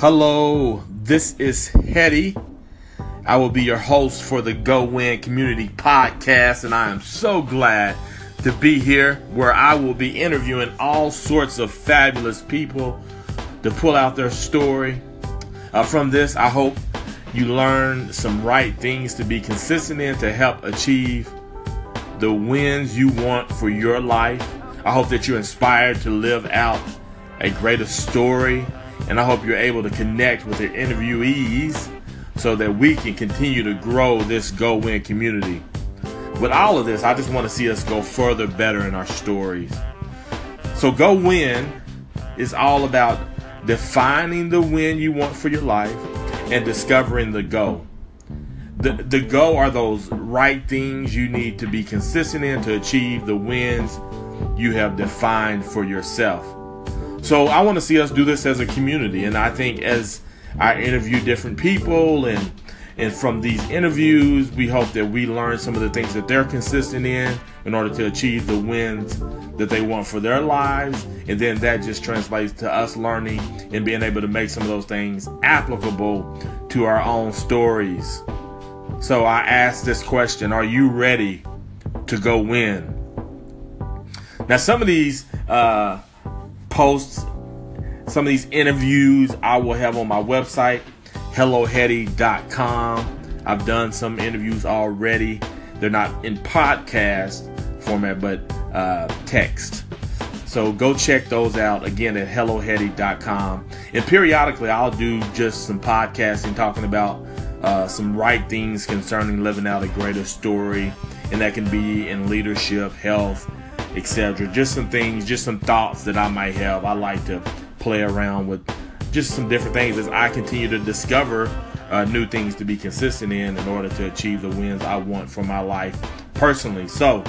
Hello, this is Hetty. I will be your host for the Go Win Community Podcast, and I am so glad to be here where I will be interviewing all sorts of fabulous people to pull out their story. Uh, from this, I hope you learn some right things to be consistent in to help achieve the wins you want for your life. I hope that you're inspired to live out a greater story and I hope you're able to connect with your interviewees so that we can continue to grow this Go Win community. With all of this, I just want to see us go further better in our stories. So, Go Win is all about defining the win you want for your life and discovering the go. The, the go are those right things you need to be consistent in to achieve the wins you have defined for yourself. So I want to see us do this as a community, and I think as I interview different people and and from these interviews, we hope that we learn some of the things that they're consistent in in order to achieve the wins that they want for their lives. And then that just translates to us learning and being able to make some of those things applicable to our own stories. So I ask this question Are you ready to go win? Now, some of these uh, posts, some of these interviews I will have on my website, hellohetty.com. I've done some interviews already. They're not in podcast format, but uh, text. So go check those out again at hellohetty.com. And periodically, I'll do just some podcasting talking about uh, some right things concerning living out a greater story. And that can be in leadership, health, etc. Just some things, just some thoughts that I might have. I like to play around with just some different things as I continue to discover uh, new things to be consistent in in order to achieve the wins I want for my life personally. So,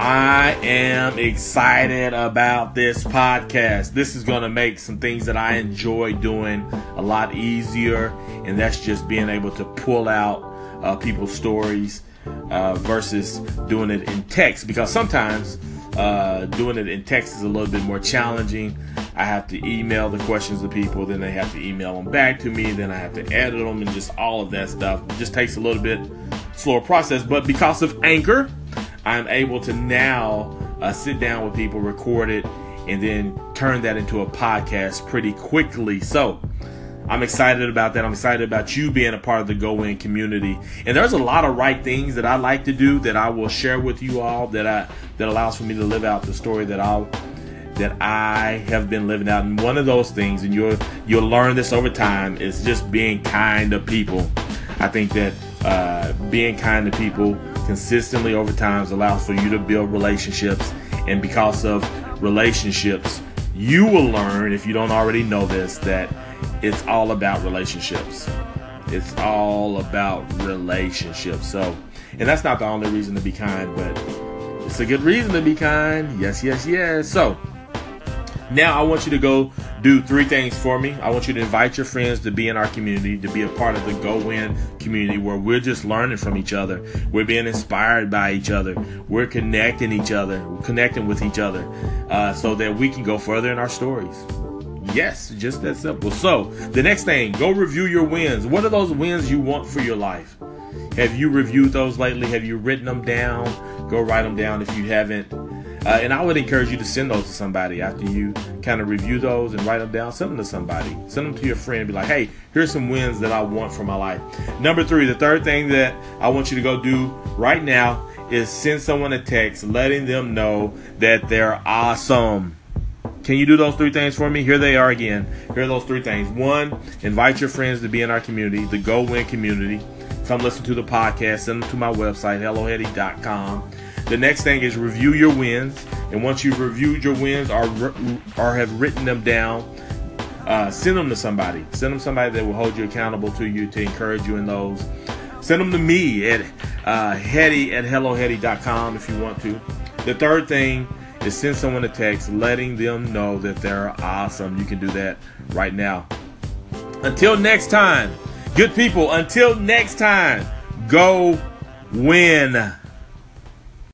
I am excited about this podcast. This is going to make some things that I enjoy doing a lot easier, and that's just being able to pull out uh, people's stories uh, versus doing it in text because sometimes uh, doing it in text is a little bit more challenging. I have to email the questions to people, then they have to email them back to me, then I have to edit them, and just all of that stuff. It just takes a little bit slower process. But because of Anchor, I'm able to now uh, sit down with people, record it, and then turn that into a podcast pretty quickly. So I'm excited about that. I'm excited about you being a part of the Go Win community. And there's a lot of right things that I like to do that I will share with you all that I that allows for me to live out the story that I'll that I have been living out. And one of those things, and you'll you'll learn this over time, is just being kind to people. I think that uh, being kind to people consistently over time allows for you to build relationships, and because of relationships, you will learn if you don't already know this that it's all about relationships. It's all about relationships. So, and that's not the only reason to be kind, but it's a good reason to be kind. Yes, yes, yes. So, now I want you to go do three things for me. I want you to invite your friends to be in our community, to be a part of the Go Win community where we're just learning from each other. We're being inspired by each other. We're connecting each other, connecting with each other, uh, so that we can go further in our stories. Yes, just that simple. So, the next thing, go review your wins. What are those wins you want for your life? Have you reviewed those lately? Have you written them down? Go write them down if you haven't. Uh, and I would encourage you to send those to somebody after you kind of review those and write them down. Send them to somebody. Send them to your friend. Be like, hey, here's some wins that I want for my life. Number three, the third thing that I want you to go do right now is send someone a text letting them know that they're awesome. Can you do those three things for me? Here they are again. Here are those three things. One, invite your friends to be in our community, the Go Win community. Come listen to the podcast. Send them to my website, hellohetty.com. The next thing is review your wins. And once you've reviewed your wins or, or have written them down, uh, send them to somebody. Send them somebody that will hold you accountable to you to encourage you in those. Send them to me at uh, Hetty at hellohetty.com if you want to. The third thing is send someone a text letting them know that they're awesome. You can do that right now. Until next time, good people, until next time, go win.